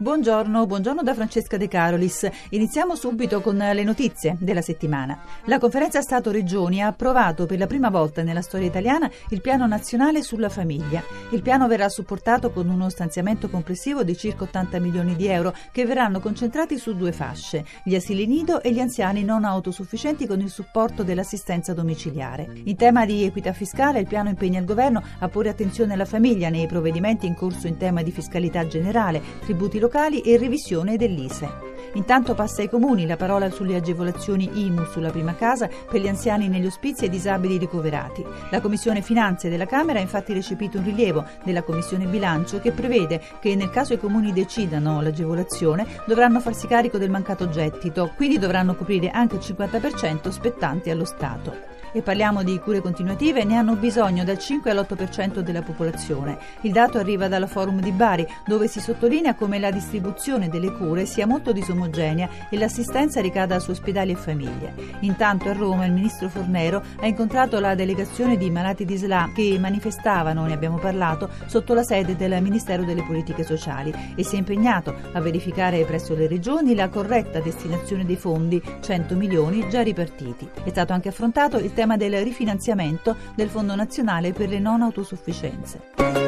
Buongiorno, buongiorno da Francesca De Carolis. Iniziamo subito con le notizie della settimana. La conferenza Stato-Regioni ha approvato per la prima volta nella storia italiana il piano nazionale sulla famiglia. Il piano verrà supportato con uno stanziamento complessivo di circa 80 milioni di euro che verranno concentrati su due fasce, gli asili nido e gli anziani non autosufficienti con il supporto dell'assistenza domiciliare. In tema di equità fiscale il piano impegna il governo a porre attenzione alla famiglia nei provvedimenti in corso in tema di fiscalità generale, tributi locali locali e revisione dell'ISE. Intanto passa ai comuni la parola sulle agevolazioni IMU sulla prima casa per gli anziani negli ospizi e disabili ricoverati. La Commissione Finanze della Camera ha infatti recepito un rilievo della Commissione Bilancio che prevede che nel caso i comuni decidano l'agevolazione dovranno farsi carico del mancato gettito, quindi dovranno coprire anche il 50% spettanti allo Stato e parliamo di cure continuative, ne hanno bisogno dal 5 all'8% della popolazione. Il dato arriva dalla Forum di Bari, dove si sottolinea come la distribuzione delle cure sia molto disomogenea e l'assistenza ricada su ospedali e famiglie. Intanto a Roma il ministro Fornero ha incontrato la delegazione di malati di SLA che manifestavano, ne abbiamo parlato, sotto la sede del Ministero delle Politiche Sociali e si è impegnato a verificare presso le regioni la corretta destinazione dei fondi, 100 milioni già ripartiti. È stato anche affrontato il tema del rifinanziamento del Fondo Nazionale per le non autosufficienze.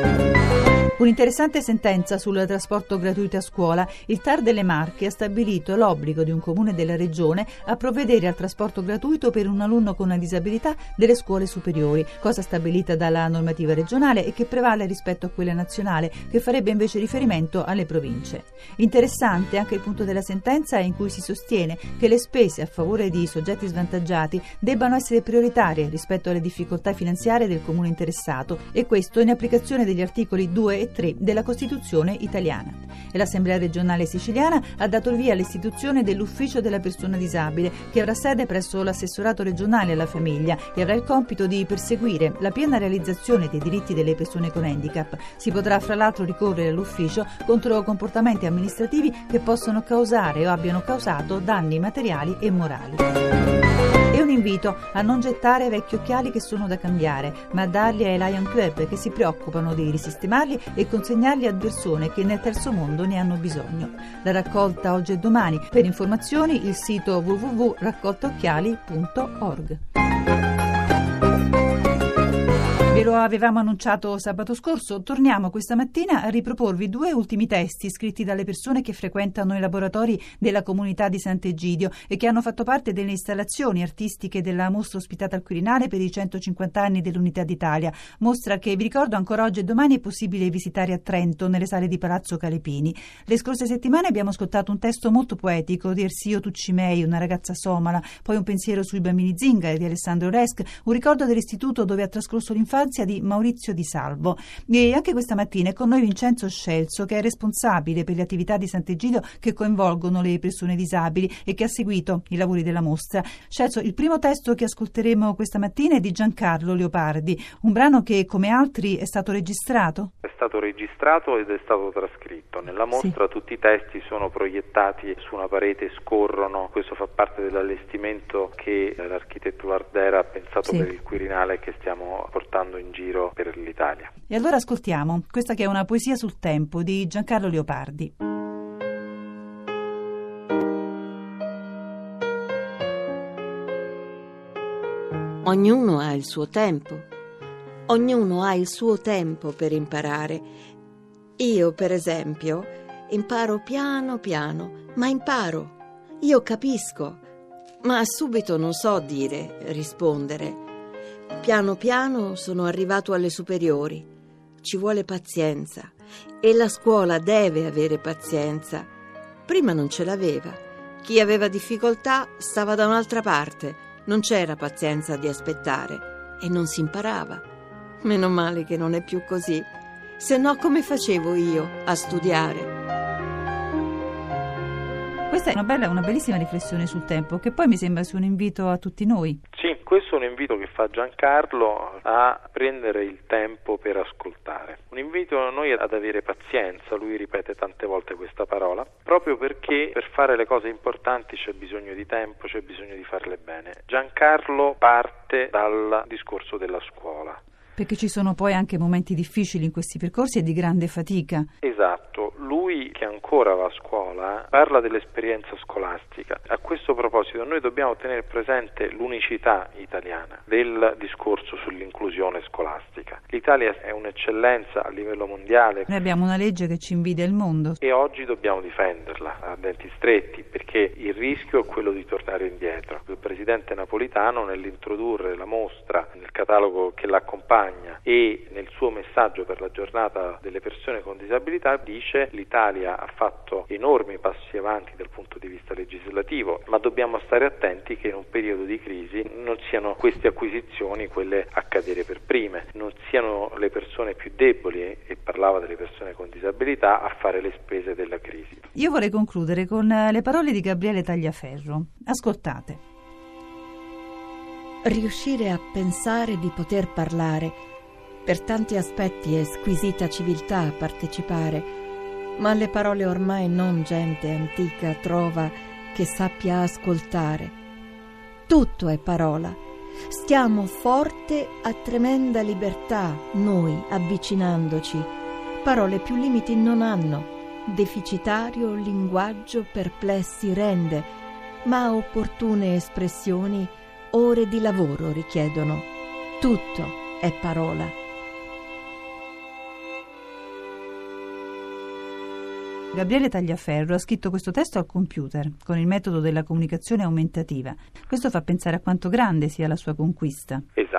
Un'interessante sentenza sul trasporto gratuito a scuola. Il TAR delle Marche ha stabilito l'obbligo di un comune della regione a provvedere al trasporto gratuito per un alunno con una disabilità delle scuole superiori, cosa stabilita dalla normativa regionale e che prevale rispetto a quella nazionale, che farebbe invece riferimento alle province. Interessante anche il punto della sentenza in cui si sostiene che le spese a favore di soggetti svantaggiati debbano essere prioritarie rispetto alle difficoltà finanziarie del comune interessato e questo in applicazione degli articoli 2 e 3 della Costituzione italiana. E l'Assemblea regionale siciliana ha dato il via all'istituzione dell'Ufficio della persona disabile, che avrà sede presso l'assessorato regionale alla famiglia e avrà il compito di perseguire la piena realizzazione dei diritti delle persone con handicap. Si potrà fra l'altro ricorrere all'ufficio contro comportamenti amministrativi che possono causare o abbiano causato danni materiali e morali invito a non gettare vecchi occhiali che sono da cambiare, ma a darli ai Lion Club che si preoccupano di risistemarli e consegnarli a persone che nel terzo mondo ne hanno bisogno. La raccolta oggi e domani. Per informazioni il sito www.raccoltaocchiali.org. Ve lo avevamo annunciato sabato scorso, torniamo questa mattina a riproporvi due ultimi testi scritti dalle persone che frequentano i laboratori della comunità di Sant'Egidio e che hanno fatto parte delle installazioni artistiche della mostra ospitata al Quirinale per i 150 anni dell'Unità d'Italia. Mostra che, vi ricordo, ancora oggi e domani è possibile visitare a Trento, nelle sale di Palazzo Calepini. Le scorse settimane abbiamo ascoltato un testo molto poetico di Ersio Tuccimei, una ragazza somala, poi un pensiero sui bambini zingari di Alessandro Resc, un ricordo dell'istituto dove ha trascorso l'infanzia infanzia di Maurizio Di Salvo. E anche questa mattina è con noi Vincenzo Scelzo, che è responsabile per le attività di Sant'Egidio che coinvolgono le persone disabili e che ha seguito i lavori della mostra. Scelzo, il primo testo che ascolteremo questa mattina è di Giancarlo Leopardi, un brano che, come altri, è stato registrato? È stato registrato ed è stato trascritto. Nella mostra sì. tutti i testi sono proiettati su una parete e scorrono. Questo fa parte dell'allestimento che l'architetto Lardera ha pensato sì. per il Quirinale che stiamo portando in giro per l'Italia. E allora ascoltiamo questa che è una poesia sul tempo di Giancarlo Leopardi. Ognuno ha il suo tempo, ognuno ha il suo tempo per imparare. Io, per esempio, imparo piano piano, ma imparo. Io capisco, ma subito non so dire, rispondere. Piano piano sono arrivato alle superiori. Ci vuole pazienza e la scuola deve avere pazienza. Prima non ce l'aveva. Chi aveva difficoltà stava da un'altra parte, non c'era pazienza di aspettare e non si imparava. Meno male che non è più così, se no come facevo io a studiare? Questa è una, bella, una bellissima riflessione sul tempo, che poi mi sembra sia un invito a tutti noi. Questo è un invito che fa Giancarlo a prendere il tempo per ascoltare. Un invito a noi ad avere pazienza, lui ripete tante volte questa parola, proprio perché per fare le cose importanti c'è bisogno di tempo, c'è bisogno di farle bene. Giancarlo parte dal discorso della scuola. Perché ci sono poi anche momenti difficili in questi percorsi e di grande fatica. Esatto, lui che ancora va a scuola parla dell'esperienza scolastica. A proposito noi dobbiamo tenere presente l'unicità italiana del discorso sull'inclusione scolastica. L'Italia è un'eccellenza a livello mondiale. Noi abbiamo una legge che ci invidia il mondo. E oggi dobbiamo difenderla a denti stretti perché il rischio è quello di tornare indietro. Il presidente napolitano nell'introdurre la mostra nel catalogo che l'accompagna e nel suo messaggio per la giornata delle persone con disabilità dice l'Italia ha fatto enormi passi avanti dal punto di vista legislativo, ma dobbiamo stare attenti che in un periodo di crisi non siano queste acquisizioni quelle a cadere per prime, non siano le persone più deboli e parlava delle persone con disabilità a fare le spese della crisi. Io vorrei concludere con le parole di Gabriele Tagliaferro. Ascoltate riuscire a pensare di poter parlare, per tanti aspetti è squisita civiltà a partecipare, ma alle parole ormai non gente antica trova che sappia ascoltare. Tutto è parola. Stiamo forte a tremenda libertà, noi avvicinandoci. Parole più limiti non hanno. Deficitario linguaggio perplessi rende, ma opportune espressioni ore di lavoro richiedono. Tutto è parola. Gabriele Tagliaferro ha scritto questo testo al computer con il metodo della comunicazione aumentativa. Questo fa pensare a quanto grande sia la sua conquista. Esatto,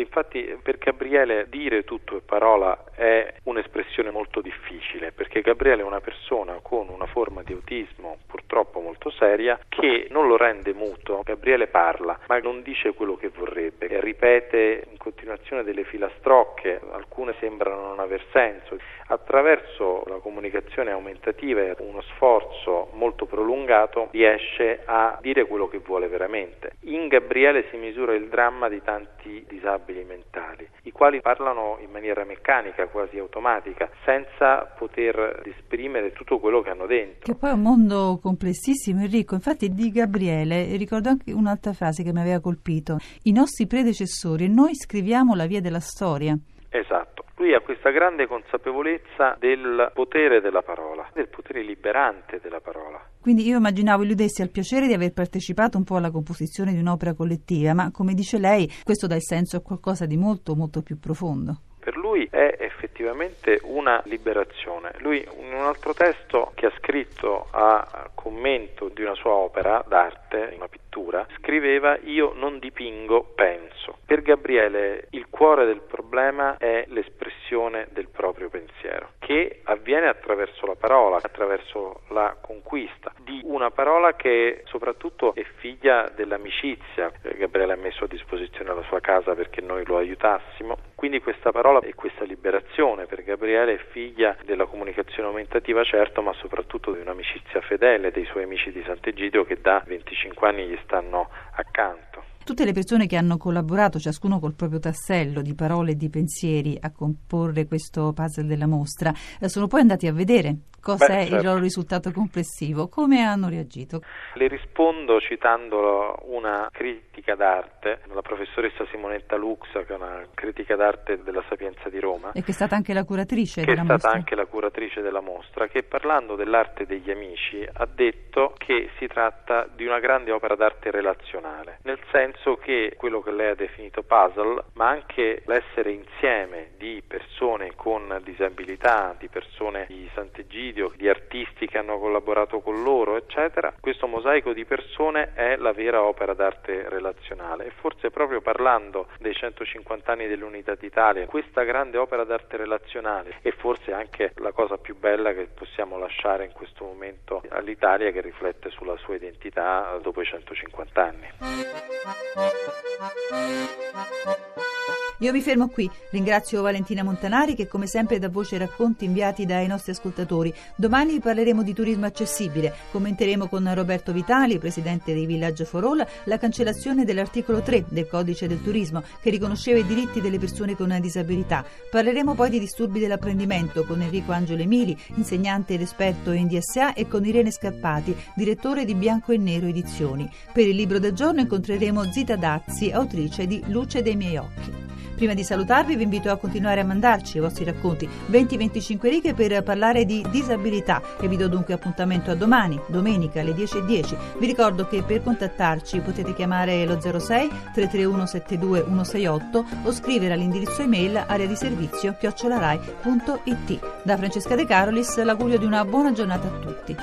infatti per Gabriele dire tutto è parola è un'espressione molto difficile perché Gabriele è una persona con una forma di autismo purtroppo molto seria che non lo rende muto. Gabriele parla ma non dice quello che vorrebbe, ripete in continuazione delle filastrocche, alcune sembrano non aver senso. Attraverso la comunicazione aumentativa e uno sforzo molto prolungato riesce a dire quello che vuole veramente. In Gabriele si misura il dramma di tanti disabili mentali, i quali parlano in maniera meccanica, quasi automatica, senza poter esprimere tutto quello che hanno dentro. Che poi è un mondo complessissimo e ricco. Infatti di Gabriele ricordo anche un'altra frase che mi aveva colpito. I nostri predecessori noi scriviamo la via della storia. Esatto. Lui ha questa grande consapevolezza del potere della parola, del potere liberante della parola. Quindi io immaginavo lui desse al piacere di aver partecipato un po' alla composizione di un'opera collettiva, ma come dice lei, questo dà il senso a qualcosa di molto, molto più profondo. Per lui è effettivamente una liberazione. Lui in un altro testo che ha scritto a commento di una sua opera d'arte, una pittura, scriveva io non dipingo, penso. Per Gabriele il cuore del problema è l'espressione del proprio pensiero, che avviene attraverso la parola, attraverso la conquista di una parola che soprattutto è figlia dell'amicizia. Gabriele ha messo a disposizione la sua casa perché noi lo aiutassimo, quindi questa parola e questa liberazione per Gabriele è figlia della comunicazione aumentativa certo, ma soprattutto di un'amicizia fedele dei suoi amici di Sant'Egidio che da 25 anni gli stanno accanto. Tutte le persone che hanno collaborato, ciascuno col proprio tassello di parole e di pensieri, a comporre questo puzzle della mostra, eh, sono poi andati a vedere cosa Beh, certo. il loro risultato complessivo, come hanno reagito. Le rispondo citando una critica d'arte, la professoressa Simonetta Lux, che è una critica d'arte della Sapienza di Roma. E che è stata anche la curatrice della mostra. Che è stata anche la curatrice della mostra, che parlando dell'arte degli amici ha detto che si tratta di una grande opera d'arte relazionale, nel senso che quello che lei ha definito puzzle, ma anche l'essere insieme di persone con disabilità, di persone di Sant'Egidio, di artisti che hanno collaborato con loro, eccetera, questo mosaico di persone è la vera opera d'arte relazionale e forse proprio parlando dei 150 anni dell'Unità d'Italia, questa grande opera d'arte relazionale è forse anche la cosa più bella che possiamo lasciare in questo momento all'Italia che riflette sulla sua identità dopo i 150 anni. Io mi fermo qui, ringrazio Valentina Montanari che come sempre dà voce ai racconti inviati dai nostri ascoltatori. Domani parleremo di turismo accessibile, commenteremo con Roberto Vitali, presidente dei Village for All, la cancellazione dell'articolo 3 del codice del turismo che riconosceva i diritti delle persone con disabilità. Parleremo poi di disturbi dell'apprendimento con Enrico Angelo Emili, insegnante ed esperto in DSA e con Irene Scappati, direttore di Bianco e Nero Edizioni. Per il libro del giorno incontreremo Zita Dazzi, autrice di Luce dei miei occhi. Prima di salutarvi vi invito a continuare a mandarci i vostri racconti 20-25 righe per parlare di disabilità e vi do dunque appuntamento a domani, domenica alle 10.10. Vi ricordo che per contattarci potete chiamare lo 06 331 72 168 o scrivere all'indirizzo email area di servizio chiocciolarai.it. Da Francesca De Carolis l'augurio di una buona giornata a tutti.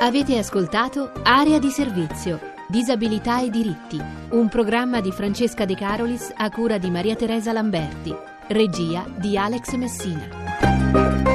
Avete ascoltato Area di servizio Disabilità e diritti, un programma di Francesca De Carolis a cura di Maria Teresa Lamberti, regia di Alex Messina.